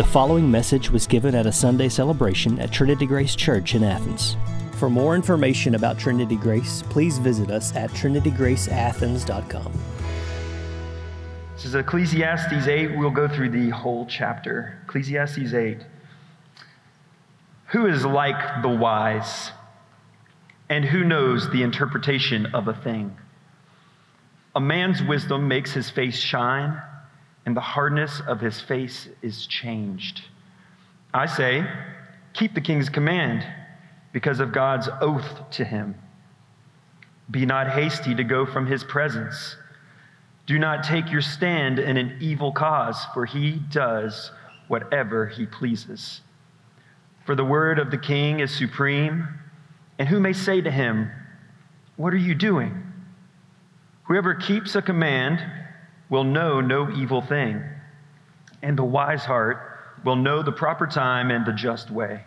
The following message was given at a Sunday celebration at Trinity Grace Church in Athens. For more information about Trinity Grace, please visit us at trinitygraceathens.com. This is Ecclesiastes 8. We'll go through the whole chapter. Ecclesiastes 8. Who is like the wise? And who knows the interpretation of a thing? A man's wisdom makes his face shine, and the hardness of his face is changed. I say, keep the king's command because of God's oath to him. Be not hasty to go from his presence. Do not take your stand in an evil cause, for he does whatever he pleases. For the word of the king is supreme, and who may say to him, What are you doing? Whoever keeps a command will know no evil thing, and the wise heart will know the proper time and the just way.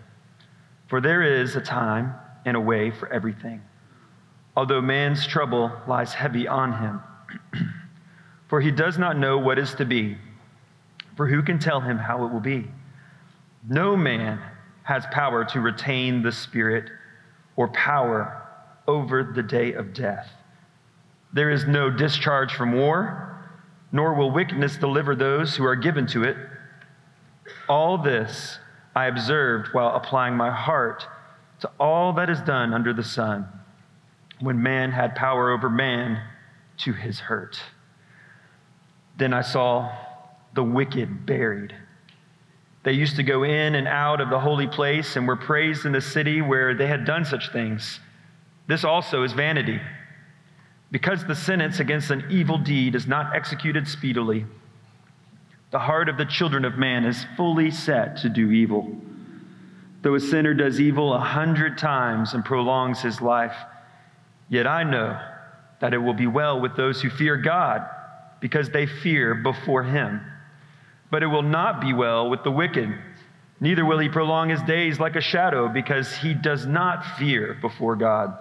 For there is a time and a way for everything, although man's trouble lies heavy on him. for he does not know what is to be, for who can tell him how it will be? No man has power to retain the Spirit or power over the day of death. There is no discharge from war, nor will wickedness deliver those who are given to it. All this I observed while applying my heart to all that is done under the sun, when man had power over man to his hurt. Then I saw the wicked buried. They used to go in and out of the holy place and were praised in the city where they had done such things. This also is vanity. Because the sentence against an evil deed is not executed speedily, the heart of the children of man is fully set to do evil. Though a sinner does evil a hundred times and prolongs his life, yet I know that it will be well with those who fear God, because they fear before him. But it will not be well with the wicked, neither will he prolong his days like a shadow, because he does not fear before God.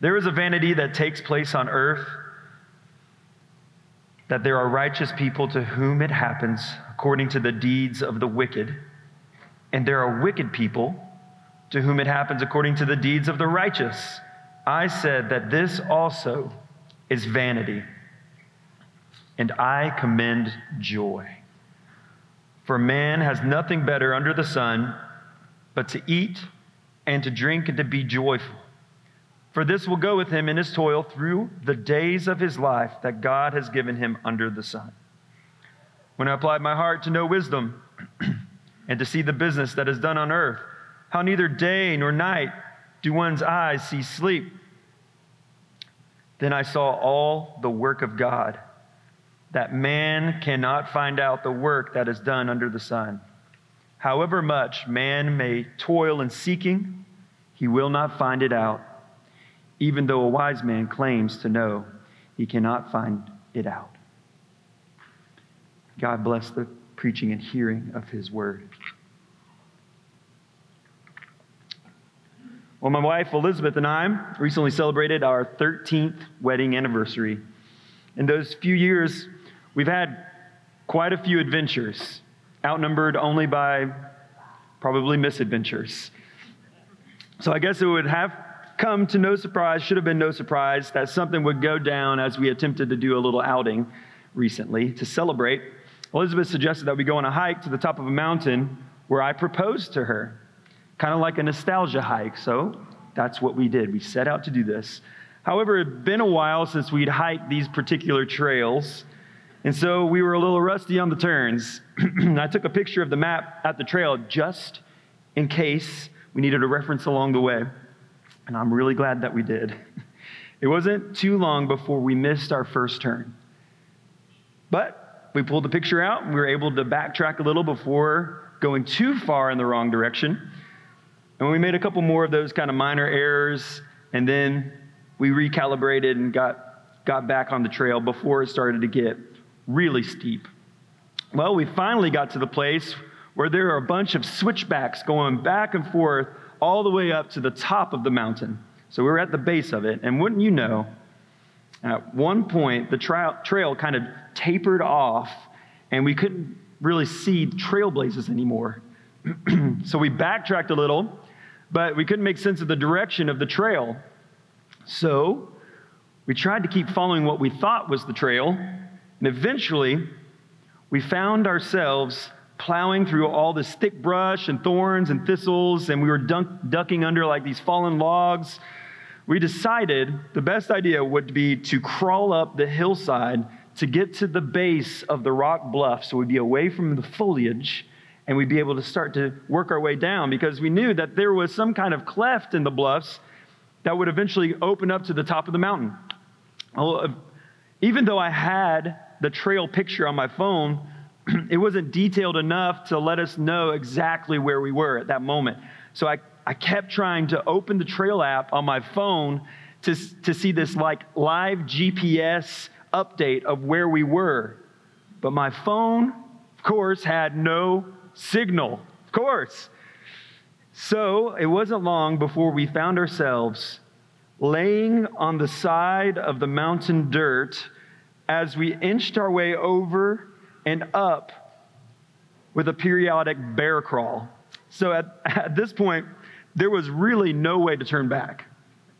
There is a vanity that takes place on earth, that there are righteous people to whom it happens according to the deeds of the wicked, and there are wicked people to whom it happens according to the deeds of the righteous. I said that this also is vanity, and I commend joy. For man has nothing better under the sun but to eat and to drink and to be joyful. For this will go with him in his toil through the days of his life that God has given him under the sun. When I applied my heart to know wisdom and to see the business that is done on earth, how neither day nor night do one's eyes see sleep, then I saw all the work of God, that man cannot find out the work that is done under the sun. However much man may toil in seeking, he will not find it out even though a wise man claims to know, he cannot find it out. God bless the preaching and hearing of his word. Well, my wife Elizabeth and I recently celebrated our 13th wedding anniversary. In those few years, we've had quite a few adventures, outnumbered only by probably misadventures. So I guess it would have come to no surprise, should have been no surprise, that something would go down as we attempted to do a little outing recently to celebrate. Elizabeth suggested that we go on a hike to the top of a mountain where I proposed to her, kind of like a nostalgia hike. So that's what we did. We set out to do this. However, it had been a while since we'd hiked these particular trails, and so we were a little rusty on the turns. I took a picture of the map at the trail just in case we needed a reference along the way and I'm really glad that we did. It wasn't too long before we missed our first turn. But we pulled the picture out and we were able to backtrack a little before going too far in the wrong direction. And we made a couple more of those kind of minor errors, and then we recalibrated and got, got back on the trail before it started to get really steep. Well, we finally got to the place where there are a bunch of switchbacks going back and forth all the way up to the top of the mountain. So we were at the base of it, and wouldn't you know, at one point the trail, trail kind of tapered off, and we couldn't really see trailblazes anymore. so we backtracked a little, but we couldn't make sense of the direction of the trail. So we tried to keep following what we thought was the trail, and eventually we found ourselves plowing through all this thick brush and thorns and thistles, and we were dunk, ducking under like these fallen logs. We decided the best idea would be to crawl up the hillside to get to the base of the rock bluff so we'd be away from the foliage and we'd be able to start to work our way down because we knew that there was some kind of cleft in the bluffs that would eventually open up to the top of the mountain. Uh, even though I had the trail picture on my phone, it wasn't detailed enough to let us know exactly where we were at that moment. So I, I kept trying to open the trail app on my phone to, to see this like live GPS update of where we were. But my phone, of course, had no signal. Of course. So it wasn't long before we found ourselves laying on the side of the mountain dirt as we inched our way over and up with a periodic bear crawl. So at, at this point, there was really no way to turn back.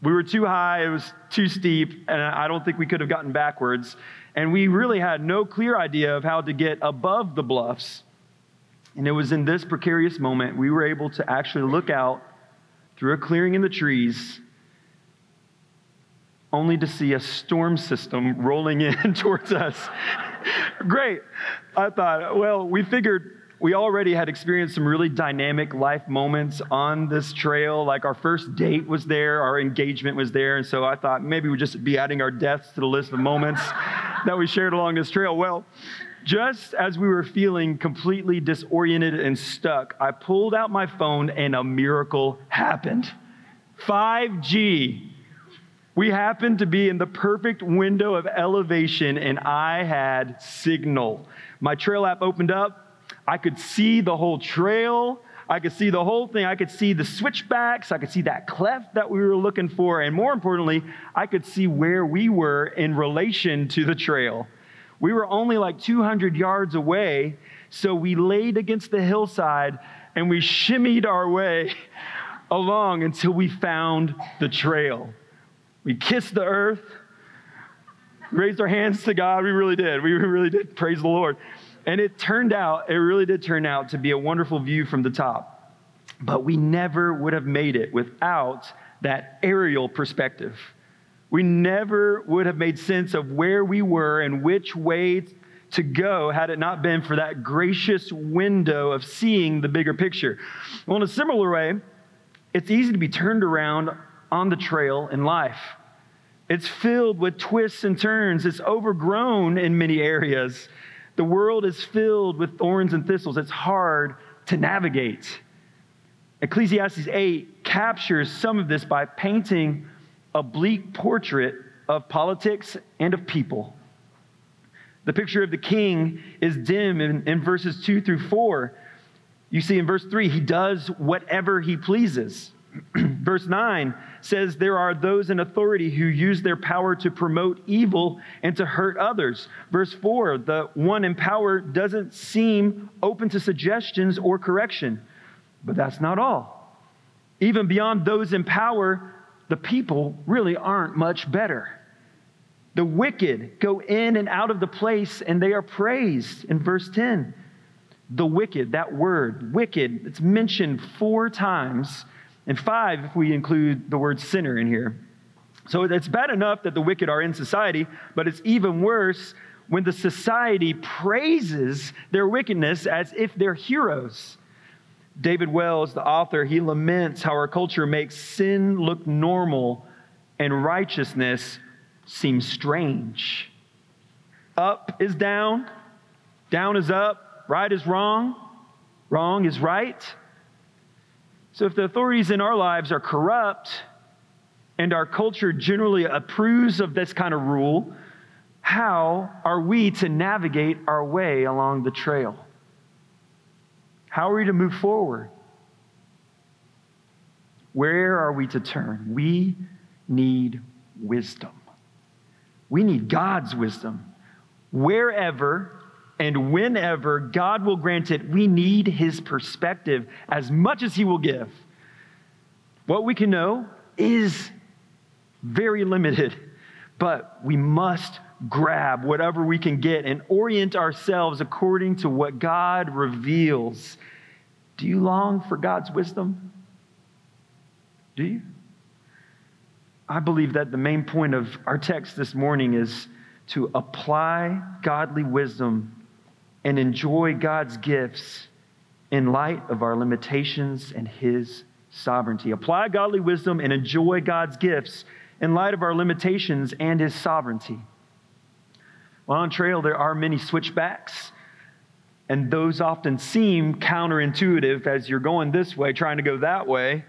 We were too high, it was too steep, and I don't think we could have gotten backwards. And we really had no clear idea of how to get above the bluffs. And it was in this precarious moment we were able to actually look out through a clearing in the trees, only to see a storm system rolling in towards us. Great. I thought, well, we figured we already had experienced some really dynamic life moments on this trail. Like our first date was there, our engagement was there. And so I thought maybe we'd just be adding our deaths to the list of moments that we shared along this trail. Well, just as we were feeling completely disoriented and stuck, I pulled out my phone and a miracle happened. 5G. We happened to be in the perfect window of elevation, and I had signal. My trail app opened up, I could see the whole trail. I could see the whole thing. I could see the switchbacks. I could see that cleft that we were looking for. And more importantly, I could see where we were in relation to the trail. We were only like 200 yards away. So we laid against the hillside and we shimmied our way along until we found the trail. We kissed the earth, raised our hands to God. We really did. We really did. Praise the Lord. And it turned out, it really did turn out to be a wonderful view from the top. But we never would have made it without that aerial perspective. We never would have made sense of where we were and which way to go had it not been for that gracious window of seeing the bigger picture. Well, in a similar way, it's easy to be turned around on the trail in life. It's filled with twists and turns. It's overgrown in many areas. The world is filled with thorns and thistles. It's hard to navigate. Ecclesiastes 8 captures some of this by painting a bleak portrait of politics and of people. The picture of the king is dim in, in, verses 2 through 4. You see in verse 3, he does whatever he pleases. Verse 9 says, There are those in authority who use their power to promote evil and to hurt others. Verse 4 The one in power doesn't seem open to suggestions or correction. But that's not all. Even beyond those in power, the people really aren't much better. The wicked go in and out of the place and they are praised in verse 10. The wicked, that word, wicked, it's mentioned four times and five if we include the word sinner in here. So it's bad enough that the wicked are in society, but it's even worse when the society praises their wickedness as if they're heroes. David Wells, the author, he laments how our culture makes sin look normal and righteousness seem strange. Up is down, down is up, right is wrong, wrong is right. So if the authorities in our lives are corrupt and our culture generally approves of this kind of rule, how are we to navigate our way along the trail? How are we to move forward? Where are we to turn? We need wisdom. We need God's wisdom. Wherever and whenever God will grant it, we need his perspective as much as he will give. What we can know is very limited, but we must grab whatever we can get and orient ourselves according to what God reveals. Do you long for God's wisdom? Do you? I believe that the main point of our text this morning is to apply godly wisdom and enjoy God's gifts in light of our limitations and His sovereignty. Apply godly wisdom and enjoy God's gifts in light of our limitations and His sovereignty. Well, on trail, there are many switchbacks, and those often seem counterintuitive as you're going this way, trying to go that way.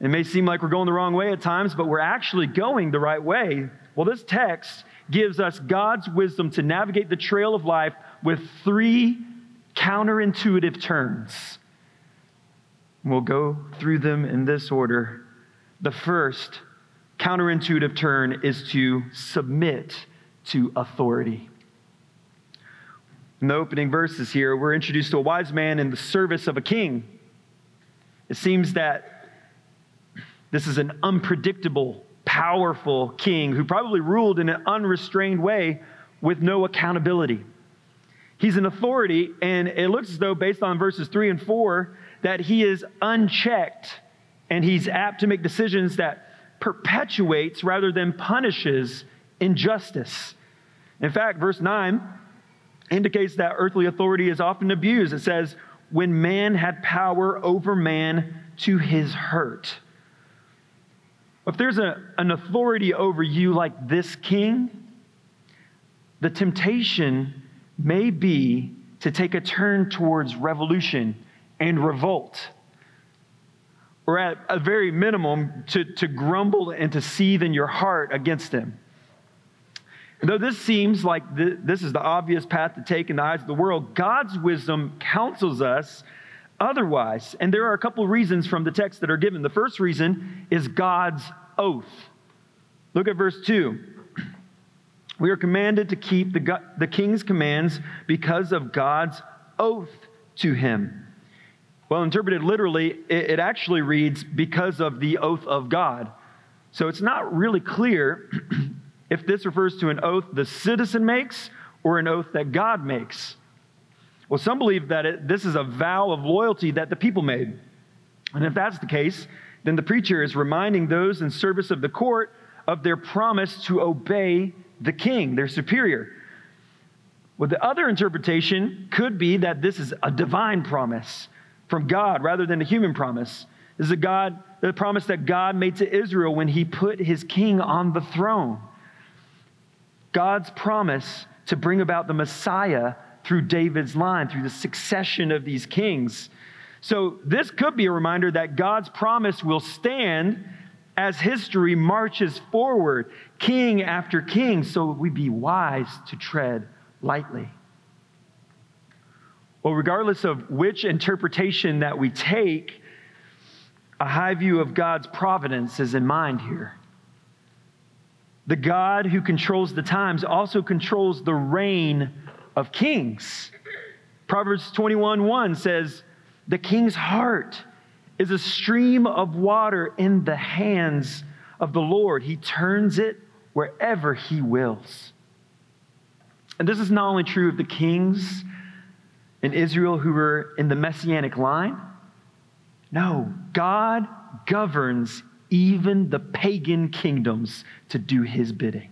It may seem like we're going the wrong way at times, but we're actually going the right way. Well, this text gives us God's wisdom to navigate the trail of life with three counterintuitive turns. We'll go through them in this order. The first counterintuitive turn is to submit to authority. In the opening verses here, we're introduced to a wise man in the service of a king. It seems that this is an unpredictable, powerful king who probably ruled in an unrestrained way with no accountability. He's an authority, and it looks as though, based on verses 3 and 4, that he is unchecked and he's apt to make decisions that perpetuates rather than punishes injustice. In fact, verse 9 indicates that earthly authority is often abused. It says, when man had power over man to his hurt. If there's a, an authority over you like this king, the temptation may be to take a turn towards revolution and revolt, or at a very minimum, to, to grumble and to seethe in your heart against him. And though this seems like th- this is the obvious path to take in the eyes of the world, God's wisdom counsels us otherwise. And there are a couple reasons from the text that are given. The first reason is God's oath. Look at verse 2. We are commanded to keep the, the king's commands because of God's oath to him. Well, interpreted literally, it, it actually reads because of the oath of God. So it's not really clear if this refers to an oath the citizen makes or an oath that God makes. Well, some believe that it, this is a vow of loyalty that the people made. And if that's the case, then the preacher is reminding those in service of the court of their promise to obey the king, their superior. Well, the other interpretation could be that this is a divine promise from God rather than a human promise. This is a God, the promise that God made to Israel when he put his king on the throne. God's promise to bring about the Messiah through David's line, through the succession of these kings. So, this could be a reminder that God's promise will stand as history marches forward, king after king, so we be wise to tread lightly. Well, regardless of which interpretation that we take, a high view of God's providence is in mind here. The God who controls the times also controls the reign of kings. Proverbs 21 1 says, The king's heart is a stream of water in the hands of the Lord. He turns it wherever He wills. And this is not only true of the kings in Israel who were in the messianic line. No, God governs even the pagan kingdoms to do His bidding.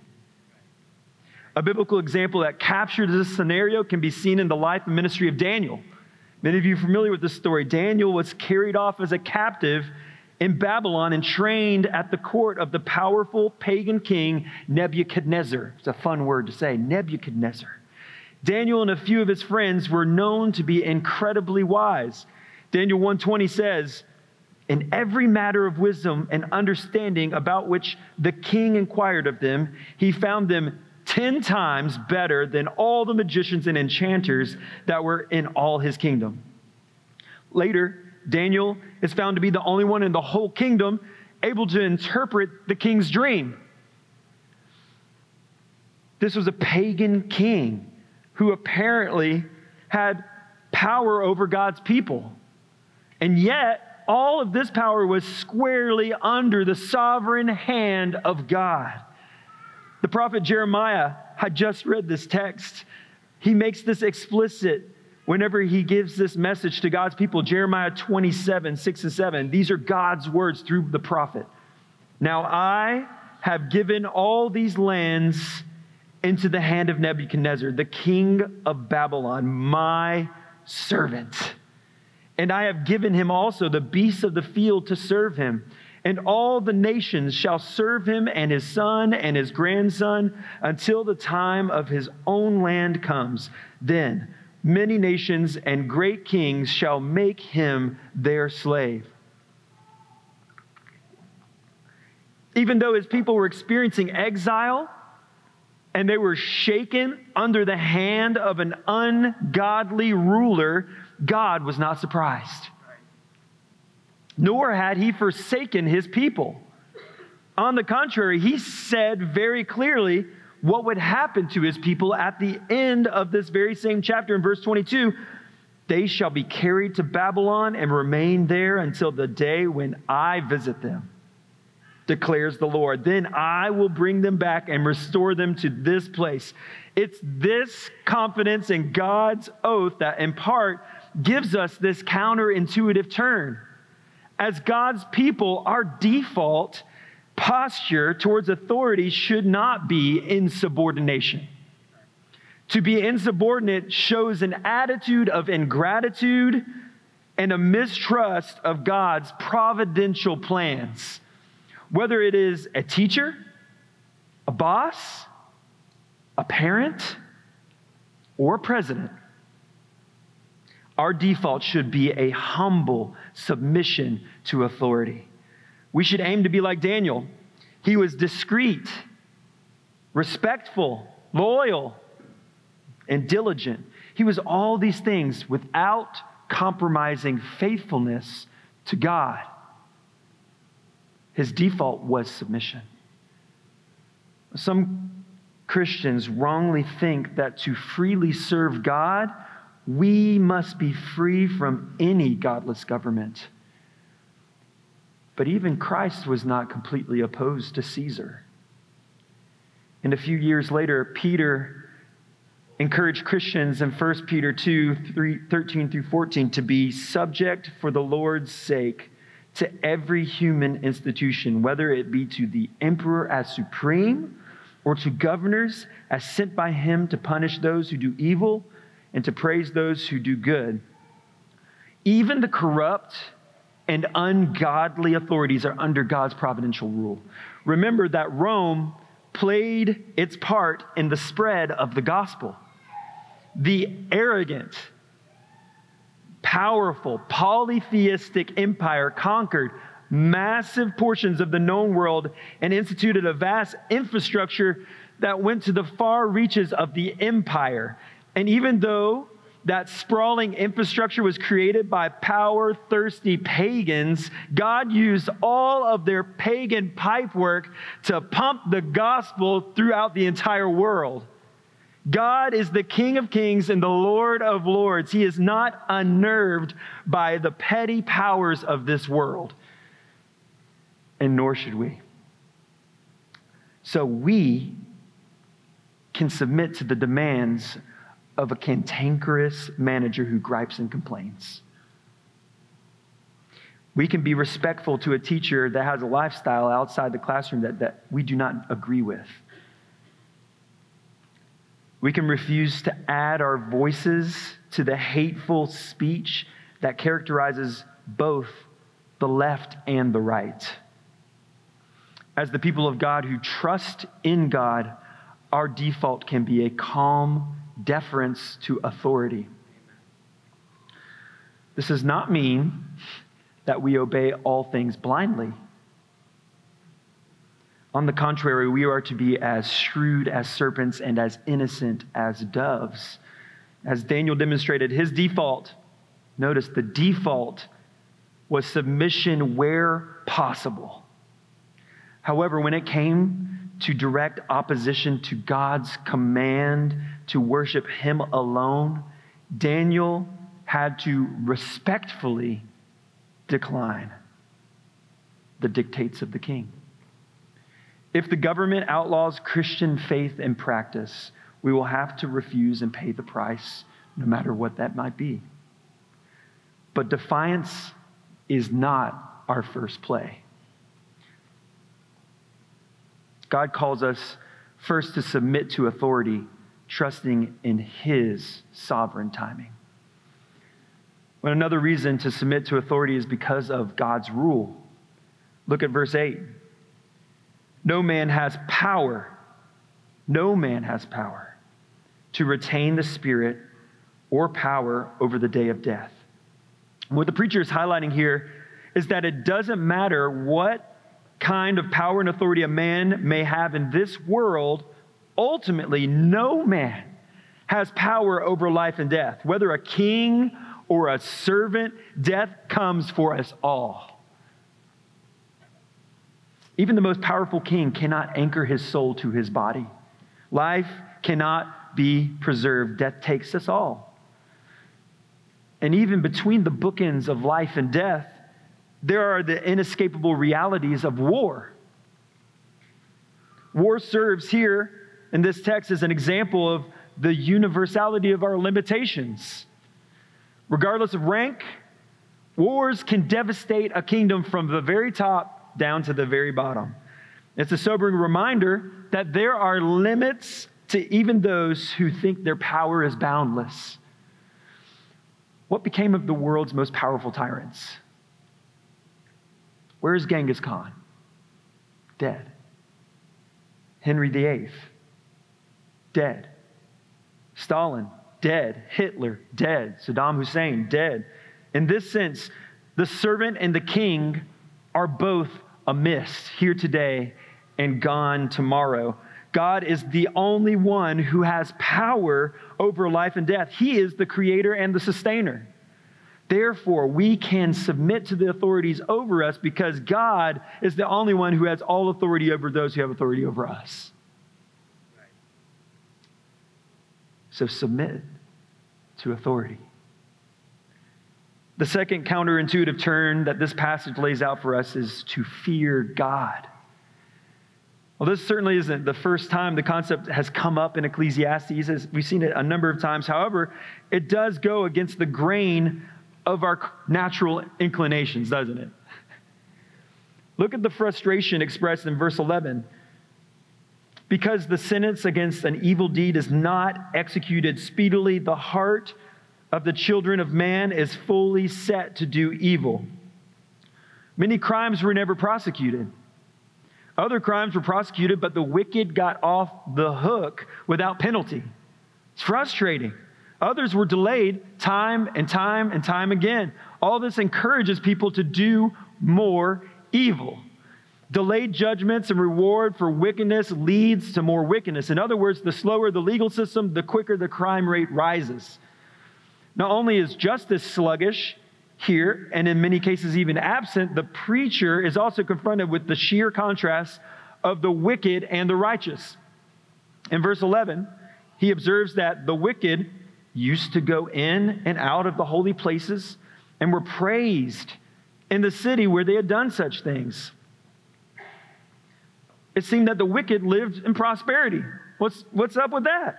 A biblical example that captures this scenario can be seen in the life and ministry of Daniel. Many of you are familiar with this story. Daniel was carried off as a captive in Babylon and trained at the court of the powerful pagan king Nebuchadnezzar. It's a fun word to say, Nebuchadnezzar. Daniel and a few of his friends were known to be incredibly wise. Daniel 120 says, in every matter of wisdom and understanding about which the king inquired of them, he found them 10 times better than all the magicians and enchanters that were in all his kingdom. Later, Daniel is found to be the only one in the whole kingdom able to interpret the king's dream. This was a pagan king who apparently had power over God's people. And yet, all of this power was squarely under the sovereign hand of God. The prophet Jeremiah had just read this text. He makes this explicit whenever he gives this message to God's people. Jeremiah 27, 6 and 7. These are God's words through the prophet. Now I have given all these lands into the hand of Nebuchadnezzar, the king of Babylon, my servant. And I have given him also the beasts of the field to serve him. And all the nations shall serve him and his son and his grandson until the time of his own land comes. Then many nations and great kings shall make him their slave. Even though his people were experiencing exile and they were shaken under the hand of an ungodly ruler, God was not surprised. Nor had he forsaken his people. On the contrary, he said very clearly what would happen to his people at the end of this very same chapter in verse 22 they shall be carried to Babylon and remain there until the day when I visit them declares the Lord. Then I will bring them back and restore them to this place. It's this confidence in God's oath that, in part, gives us this counterintuitive turn. As God's people, our default posture towards authority should not be insubordination. To be insubordinate shows an attitude of ingratitude and a mistrust of God's providential plans whether it is a teacher, a boss, a parent, or a president, our default should be a humble submission to authority. We should aim to be like Daniel. He was discreet, respectful, loyal, and diligent. He was all these things without compromising faithfulness to God. His default was submission. Some Christians wrongly think that to freely serve God, we must be free from any godless government. But even Christ was not completely opposed to Caesar. And a few years later, Peter encouraged Christians in 1 Peter 2 3, 13 through 14 to be subject for the Lord's sake to every human institution, whether it be to the emperor as supreme or to governors as sent by him to punish those who do evil and to praise those who do good. Even the corrupt and ungodly authorities are under God's providential rule. Remember that Rome played its part in the spread of the gospel. The arrogant, powerful, polytheistic empire conquered massive portions of the known world and instituted a vast infrastructure that went to the far reaches of the empire. And even though that sprawling infrastructure was created by power thirsty pagans, God used all of their pagan pipework to pump the gospel throughout the entire world. God is the King of kings and the Lord of lords. He is not unnerved by the petty powers of this world, and nor should we. So we can submit to the demands of a cantankerous manager who gripes and complains. We can be respectful to a teacher that has a lifestyle outside the classroom that, that we do not agree with. We can refuse to add our voices to the hateful speech that characterizes both the left and the right. As the people of God who trust in God, our default can be a calm deference to authority. This does not mean that we obey all things blindly. On the contrary, we are to be as shrewd as serpents and as innocent as doves. As Daniel demonstrated, his default, notice the default was submission where possible. However, when it came to direct opposition to God's command to worship him alone, Daniel had to respectfully decline the dictates of the king. If the government outlaws Christian faith and practice, we will have to refuse and pay the price, no matter what that might be. But defiance is not our first play. God calls us first to submit to authority, trusting in His sovereign timing. But another reason to submit to authority is because of God's rule. Look at verse 8. No man has power, no man has power to retain the Spirit or power over the day of death. What the preacher is highlighting here is that it doesn't matter what kind of power and authority a man may have in this world, ultimately, no man has power over life and death. Whether a king or a servant, death comes for us all. Even the most powerful king cannot anchor his soul to his body. Life cannot be preserved. Death takes us all. And even between the bookends of life and death, there are the inescapable realities of war. War serves here in this text is an example of the universality of our limitations. Regardless of rank, wars can devastate a kingdom from the very top down to the very bottom. It's a sobering reminder that there are limits to even those who think their power is boundless. What became of the world's most powerful tyrants? Where is Genghis Khan? Dead. Henry VIII? Dead. Stalin? Dead. Hitler? Dead. Saddam Hussein? Dead. In this sense, the servant and the king are both a mist here today and gone tomorrow. God is the only one who has power over life and death. He is the creator and the sustainer. Therefore, we can submit to the authorities over us because God is the only one who has all authority over those who have authority over us. So submit to authority. The second counterintuitive turn that this passage lays out for us is to fear God. Well, this certainly isn't the first time the concept has come up in Ecclesiastes. We've seen it a number of times. However, it does go against the grain of our natural inclinations, doesn't it? Look at the frustration expressed in verse 11. Because the sentence against an evil deed is not executed speedily, the heart of the children of man is fully set to do evil. Many crimes were never prosecuted. Other crimes were prosecuted, but the wicked got off the hook without penalty. It's frustrating. Others were delayed time and time and time again. All this encourages people to do more evil. Delayed judgments and reward for wickedness leads to more wickedness. In other words, the slower the legal system, the quicker the crime rate rises. Not only is justice sluggish here, and in many cases even absent, the preacher is also confronted with the sheer contrast of the wicked and the righteous. In verse 11, he observes that the wicked used to go in and out of the holy places and were praised in the city where they had done such things. It seemed that the wicked lived in prosperity. What's, what's up with that?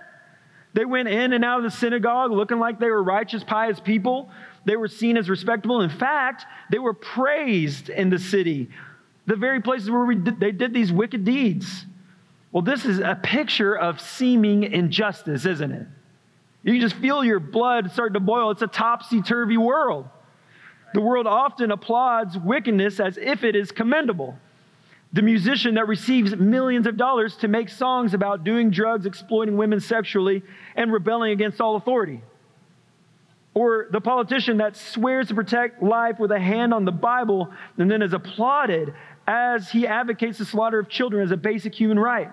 They went in and out of the synagogue looking like they were righteous, pious people. They were seen as respectable. In fact, they were praised in the city, the very places where did, they did these wicked deeds. Well, this is a picture of seeming injustice, isn't it? You just feel your blood start to boil. It's a topsy turvy world. The world often applauds wickedness as if it is commendable. The musician that receives millions of dollars to make songs about doing drugs, exploiting women sexually, and rebelling against all authority. Or the politician that swears to protect life with a hand on the Bible and then is applauded as he advocates the slaughter of children as a basic human right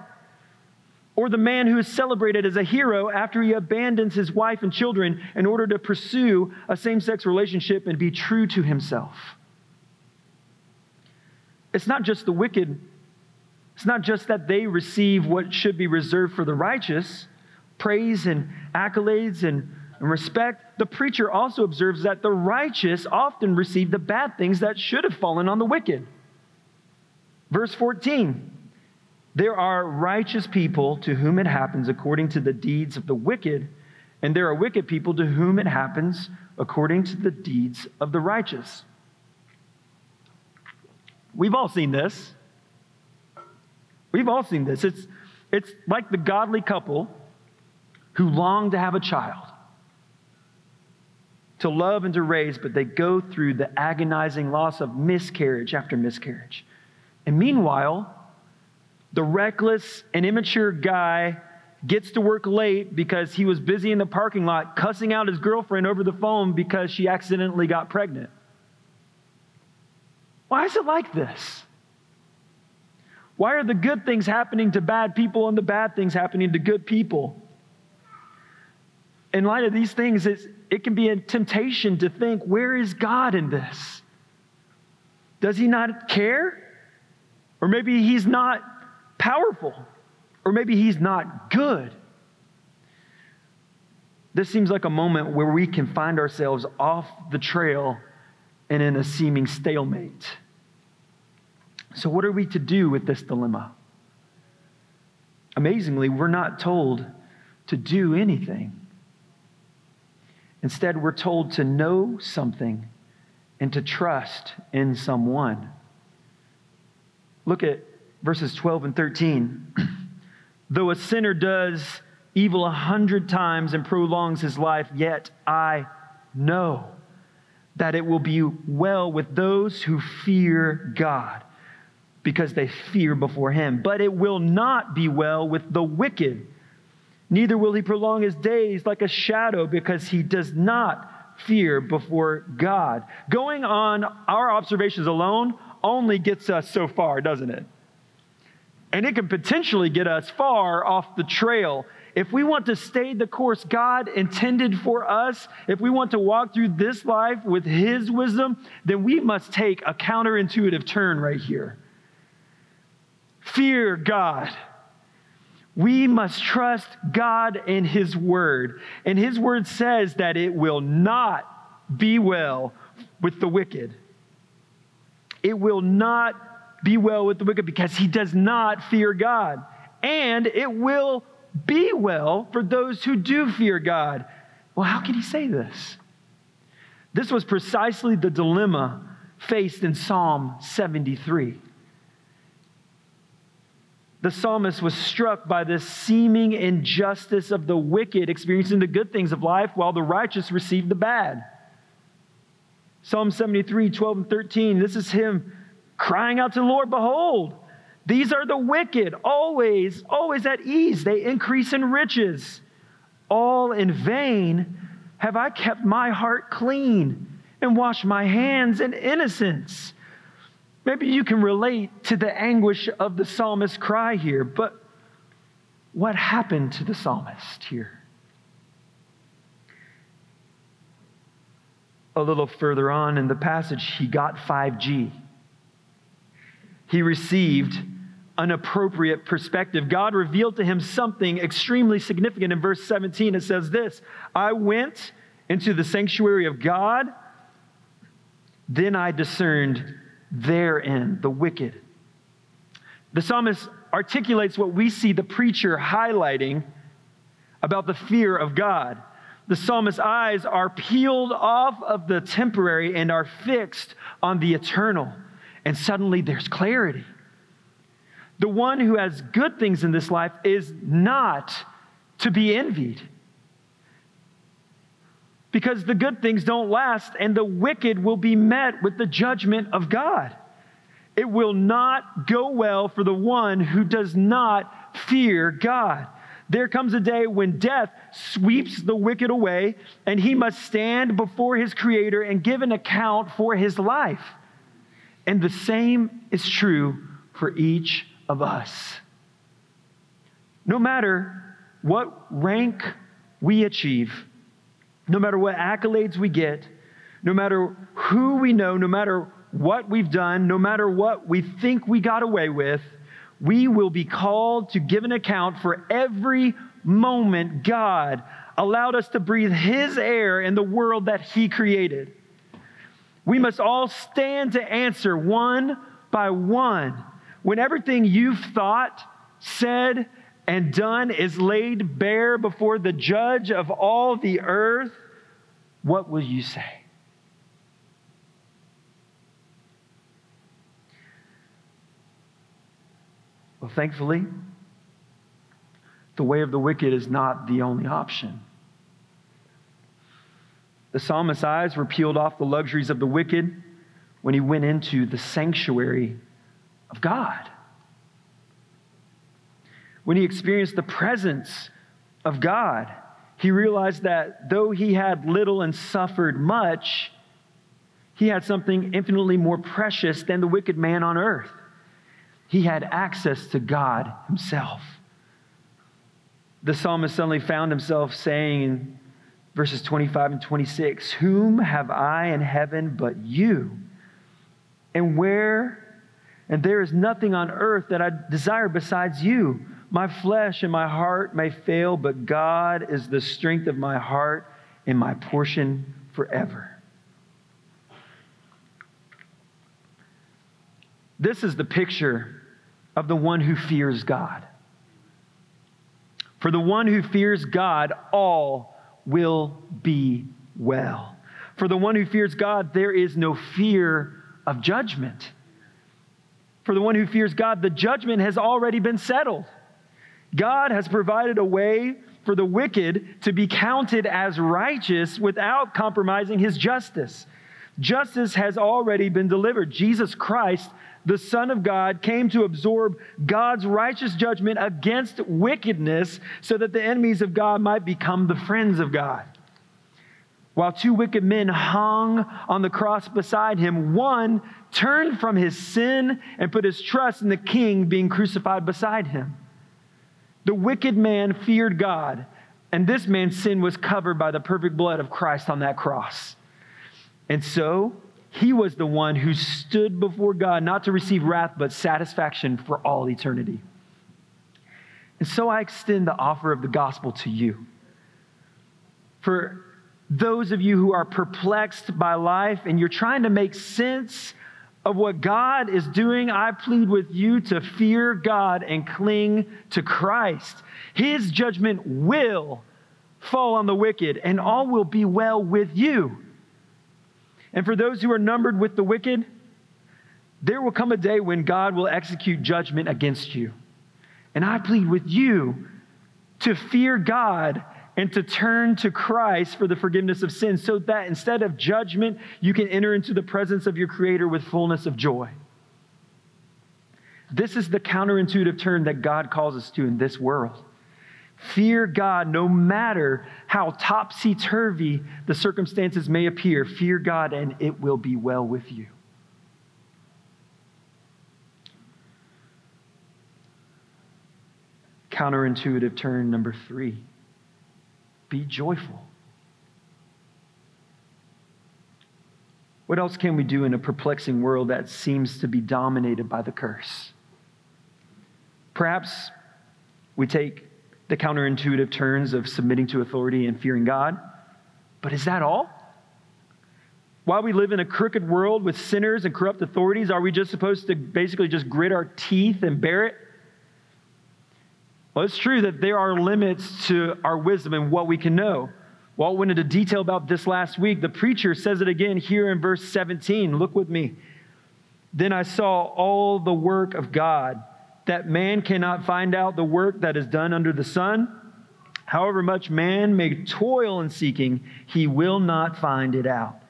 or the man who is celebrated as a hero after he abandons his wife and children in order to pursue a same sex relationship and be true to himself. It's not just the wicked, it's not just that they receive what should be reserved for the righteous. praise and accolades and, and respect, the preacher also observes that the righteous often receive the bad things that should have fallen on the wicked. Verse 14 There are righteous people to whom it happens according to the deeds of the wicked, and there are wicked people to whom it happens according to the deeds of the righteous. We've all seen this. We've all seen this. It's, it's like the godly couple who long to have a child, to love and to raise, but they go through the agonizing loss of miscarriage after miscarriage. And meanwhile, the reckless and immature guy gets to work late because he was busy in the parking lot cussing out his girlfriend over the phone because she accidentally got pregnant. Why is it like this? Why are the good things happening to bad people and the bad things happening to good people? In light of these things, it can be a temptation to think, where is God in this? Does he not care? Or maybe he's not powerful. Or maybe he's not good. This seems like a moment where we can find ourselves off the trail and in a seeming stalemate. So, what are we to do with this dilemma? Amazingly, we're not told to do anything. Instead, we're told to know something and to trust in someone. Look at verses 12 and 13. Though a sinner does evil a hundred times and prolongs his life, yet I know that it will be well with those who fear God because they fear before him. But it will not be well with the wicked. Neither will he prolong his days like a shadow because he does not fear before God. Going on our observations alone only gets us so far, doesn't it? And it can potentially get us far off the trail. If we want to stay the course God intended for us, if we want to walk through this life with His wisdom, then we must take a counterintuitive turn right here. Fear God. We must trust God and His Word. And His Word says that it will not be well with the wicked. It will not be well with the wicked because he does not fear God. And it will be well for those who do fear God. Well, how can he say this? This was precisely the dilemma faced in Psalm 73. The psalmist was struck by this seeming injustice of the wicked experiencing the good things of life while the righteous receive the bad. Psalm 73, 12 and 13, this is him crying out to the Lord, Behold, these are the wicked, always, always at ease. They increase in riches. All in vain have I kept my heart clean and washed my hands in innocence. Maybe you can relate to the anguish of the psalmist's cry here, but what happened to the psalmist here? A little further on in the passage, he got 5G he received an appropriate perspective. God revealed to him something extremely significant. In verse 17, it says this I went into the sanctuary of God, then I discerned therein the wicked. The psalmist articulates what we see the preacher highlighting about the fear of God. The psalmist's eyes are peeled off of the temporary and are fixed on the eternal and suddenly there's clarity. The one who has good things in this life is not to be envied. Because the good things don't last, and the wicked will be met with the judgment of God. It will not go well for the one who does not fear God. There comes a day when death sweeps the wicked away, and he must stand before his Creator and give an account for his life. And the same is true for each of us. No matter what rank we achieve, no matter what accolades we get, no matter who we know, no matter what we've done, no matter what we think we got away with, we will be called to give an account for every moment, God allowed us to breathe His air in the world that He created. We must all stand to answer one by one. When everything you've thought, said, and done is laid bare before the judge of all the earth, what will you say? Well, thankfully, the way of the wicked is not the only option. The psalmist's eyes were peeled off the luxuries of the wicked when he went into the sanctuary of God. When he experienced the presence of God, he realized that though he had little and suffered much, he had something infinitely more precious than the wicked man on earth. He had access to God himself. The psalmist suddenly found himself saying in verses 25 and 26 Whom have I in heaven but you? And where? And there is nothing on earth that I desire besides you. My flesh and my heart may fail, but God is the strength of my heart and my portion forever. This is the picture of the one who fears God. For the one who fears God, all will be well. For the one who fears God, there is no fear of judgment. For the one who fears God, the judgment has already been settled. God has provided a way for the wicked to be counted as righteous without compromising his justice. Justice has already been delivered. Jesus Christ, the Son of God, came to absorb God's righteous judgment against wickedness so that the enemies of God might become the friends of God. While two wicked men hung on the cross beside him, one turned from his sin and put his trust in the king being crucified beside him. The wicked man feared God, and this man's sin was covered by the perfect blood of Christ on that cross. And so, he was the one who stood before God not to receive wrath, but satisfaction for all eternity. And so I extend the offer of the gospel to you. For those of you who are perplexed by life and you're trying to make sense of what God is doing, I plead with you to fear God and cling to Christ. His judgment will fall on the wicked, and all will be well with you. And for those who are numbered with the wicked, there will come a day when God will execute judgment against you. And I plead with you to fear God and to turn to Christ for the forgiveness of sins so that instead of judgment, you can enter into the presence of your Creator with fullness of joy. This is the counterintuitive turn that God calls us to in this world. Fear God no matter how topsy turvy the circumstances may appear. Fear God and it will be well with you. Counterintuitive turn number three be joyful. What else can we do in a perplexing world that seems to be dominated by the curse? Perhaps we take the counterintuitive turns of submitting to authority and fearing God, but is that all? While we live in a crooked world with sinners and corrupt authorities, are we just supposed to basically just grit our teeth and bear it? Well, it's true that there are limits to our wisdom and what we can know. Walt went into detail about this last week. The preacher says it again here in verse 17. Look with me. Then I saw all the work of God, that man cannot find out the work that is done under the sun. However much man may toil in seeking, he will not find it out.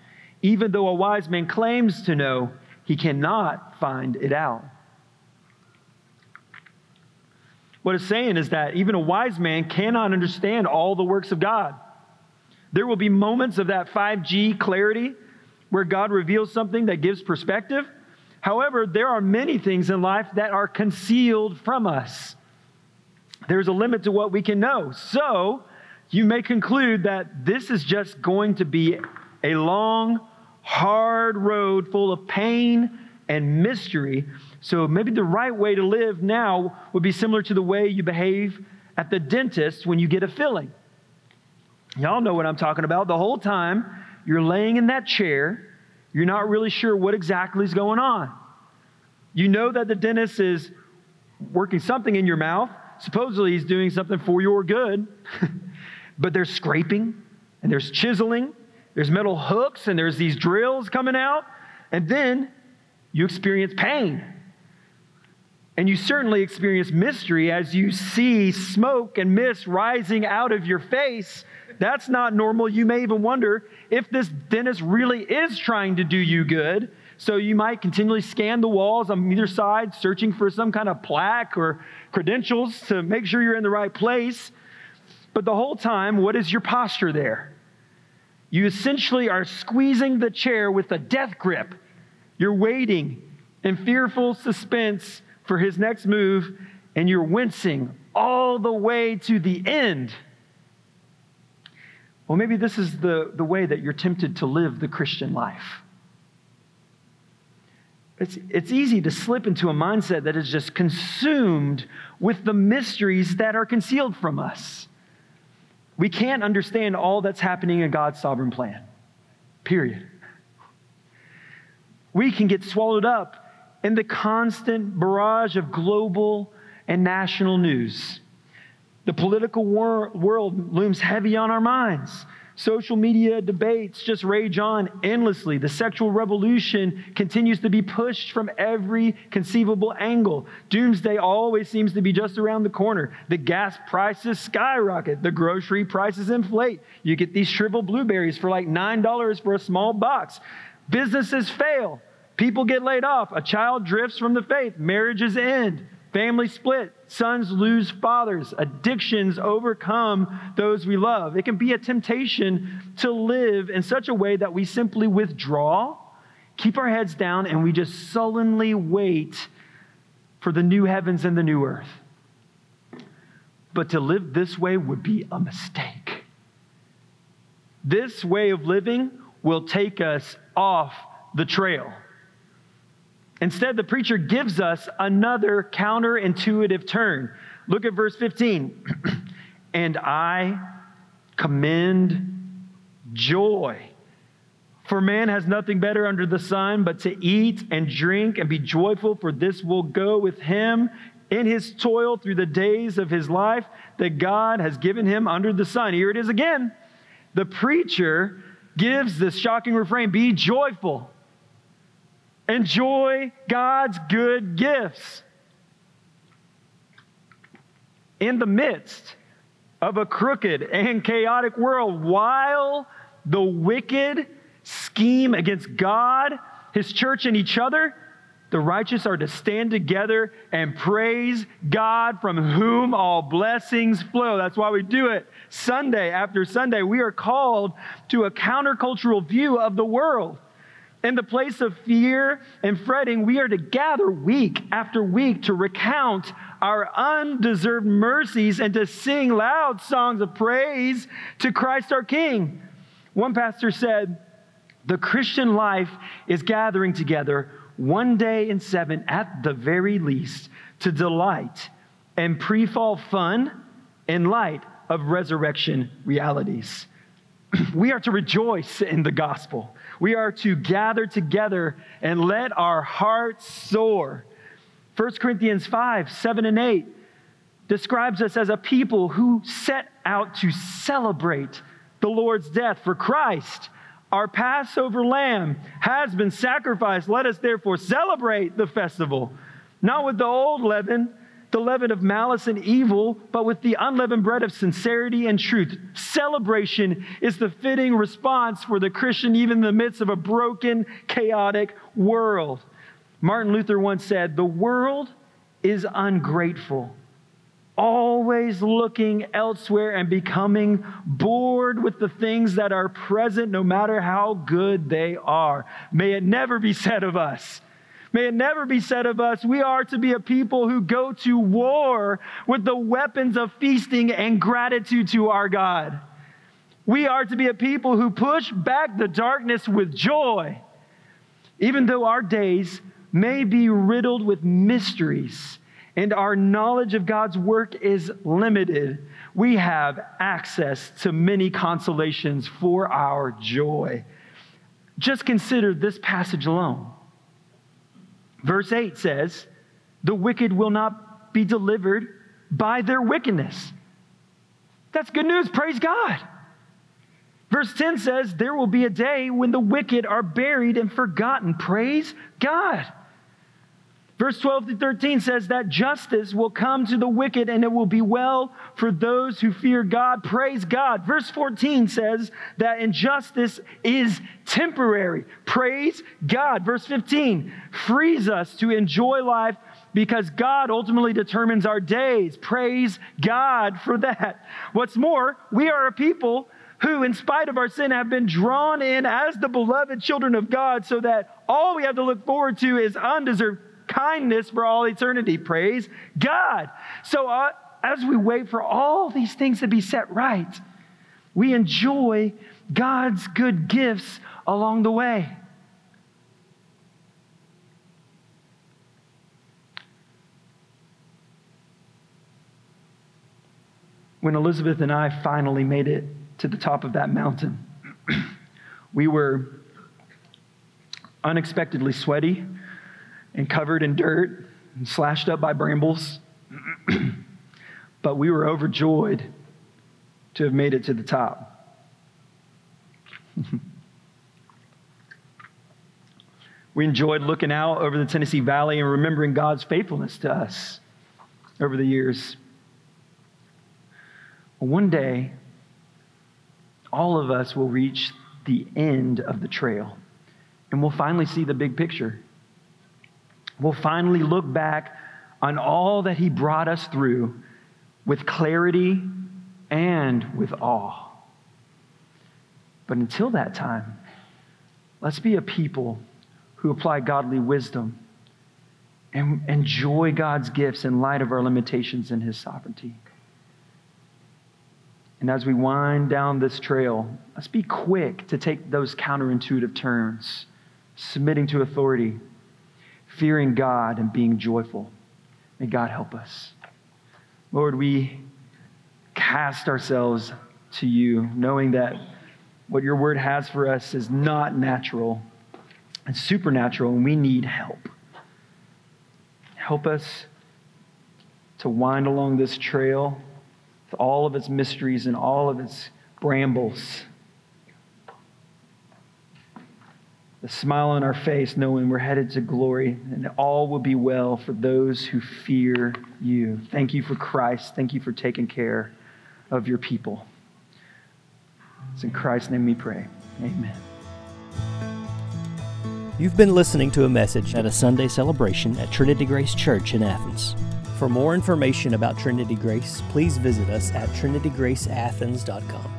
Even though a wise man claims to know, he cannot find it out. What it's saying is that even a wise man cannot understand all the works of God. There will be moments of that 5G clarity where God reveals something that gives perspective. However, there are many things in life that are concealed from us. There's a limit to what we can know. So, you may conclude that this is just going to be a long, hard road full of pain and mystery so maybe the right way to live now would be similar to the way you behave at the dentist when you get a filling. Y'all know what I'm talking about. The whole time you're laying in that chair, you're not really sure what exactly is going on. You know that the dentist is working something in your mouth. Supposedly, he's doing something for your good, but there's scraping and there's chiseling, there's metal hooks, and there's these drills coming out, and then you experience pain. And you certainly experience mystery as you see smoke and mist rising out of your face. That's not normal. You may even wonder if this dentist really is trying to do you good. So you might continually scan the walls on either side, searching for some kind of plaque or credentials to make sure you're in the right place. But the whole time, what is your posture there? You essentially are squeezing the chair with a death grip. You're waiting in fearful suspense for his next move, and you're wincing all the way to the end. Well, maybe this is the, the way that you're tempted to live the Christian life. It's, it's easy to slip into a mindset that is just consumed with the mysteries that are concealed from us. We can't understand all that's happening in God's sovereign plan, period. We can get swallowed up in the constant barrage of global and national news. The political wor- world looms heavy on our minds. Social media debates just rage on endlessly. The sexual revolution continues to be pushed from every conceivable angle. Doomsday always seems to be just around the corner. The gas prices skyrocket. The grocery prices inflate. You get these shriveled blueberries for like $9 for a small box. Businesses fail. People get laid off. A child drifts from the faith. Marriages end. Families split, sons lose fathers, addictions overcome those we love. It can be a temptation to live in such a way that we simply withdraw, keep our heads down, and we just sullenly wait for the new heavens and the new earth. But to live this way would be a mistake. This way of living will take us off the trail. Instead, the preacher gives us another counterintuitive turn. Look at verse 15. and I commend joy. For man has nothing better under the sun but to eat and drink and be joyful, for this will go with him in his toil through the days of his life that God has given him under the sun. Here it is again. The preacher gives this shocking refrain Be joyful. Enjoy God's good gifts. In the midst of a crooked and chaotic world, while the wicked scheme against God, His church, and each other, the righteous are to stand together and praise God from whom all blessings flow. That's why we do it Sunday after Sunday. We are called to a countercultural view of the world. In the place of fear and fretting, we are to gather week after week to recount our undeserved mercies and to sing loud songs of praise to Christ our King. One pastor said, The Christian life is gathering together one day in seven at the very least to delight and pre fall fun in light of resurrection realities. we are to rejoice in the gospel. We are to gather together and let our hearts soar. 1 Corinthians 5 7 and 8 describes us as a people who set out to celebrate the Lord's death for Christ. Our Passover lamb has been sacrificed. Let us therefore celebrate the festival, not with the old leaven the leaven of malice and evil, but with the unleavened bread of sincerity and truth. Celebration is the fitting response for the Christian, even in the midst of a broken, chaotic world. Martin Luther once said, The world is ungrateful, always looking elsewhere and becoming bored with the things that are present, no matter how good they are. May it never be said of us May it never be said of us, we are to be a people who go to war with the weapons of feasting and gratitude to our God. We are to be a people who push back the darkness with joy. Even though our days may be riddled with mysteries and our knowledge of God's work is limited, we have access to many consolations for our joy. Just consider this passage alone. Verse 8 says, The wicked will not be delivered by their wickedness. That's good news. Praise God. Verse 10 says, There will be a day when the wicked are buried and forgotten. Praise God. Verse 12 to 13 says that justice will come to the wicked and it will be well for those who fear God. Praise God. Verse 14 says that injustice is temporary. Praise God. Verse 15 frees us to enjoy life because God ultimately determines our days. Praise God for that. What's more, we are a people who, in spite of our sin, have been drawn in as the beloved children of God so that all we have to look forward to is undeserved kindness for all eternity. Praise God. So, uh, as we wait for all these things to be set right, we enjoy God's good gifts along the way. When Elizabeth and I finally made it to the top of that mountain, we were unexpectedly sweaty and covered in dirt and slashed up by brambles. but we were overjoyed to have made it to the top. we enjoyed looking out over the Tennessee Valley and remembering God's faithfulness to us over the years. One day, all of us will reach the end of the trail and we'll finally see the big picture we'll finally look back on all that He brought us through with clarity and with awe. But until that time, let's be a people who apply godly wisdom and enjoy God's gifts in light of our limitations and His sovereignty. And as we wind down this trail, let's be quick to take those counterintuitive turns, submitting to authority fearing God and being joyful. May God help us. Lord, we cast ourselves to you, knowing that what your word has for us is not natural and supernatural, and we need help. Help us to wind along this trail with all of its mysteries and all of its brambles the smile on our face, knowing we're headed to glory, and all will be well for those who fear you. Thank you for Christ. Thank you for taking care of your people. It's in Christ's name we pray. Amen. You've been listening to a message at a Sunday celebration at Trinity Grace Church in Athens. For more information about Trinity Grace, please visit us at trinitygraceathens.com.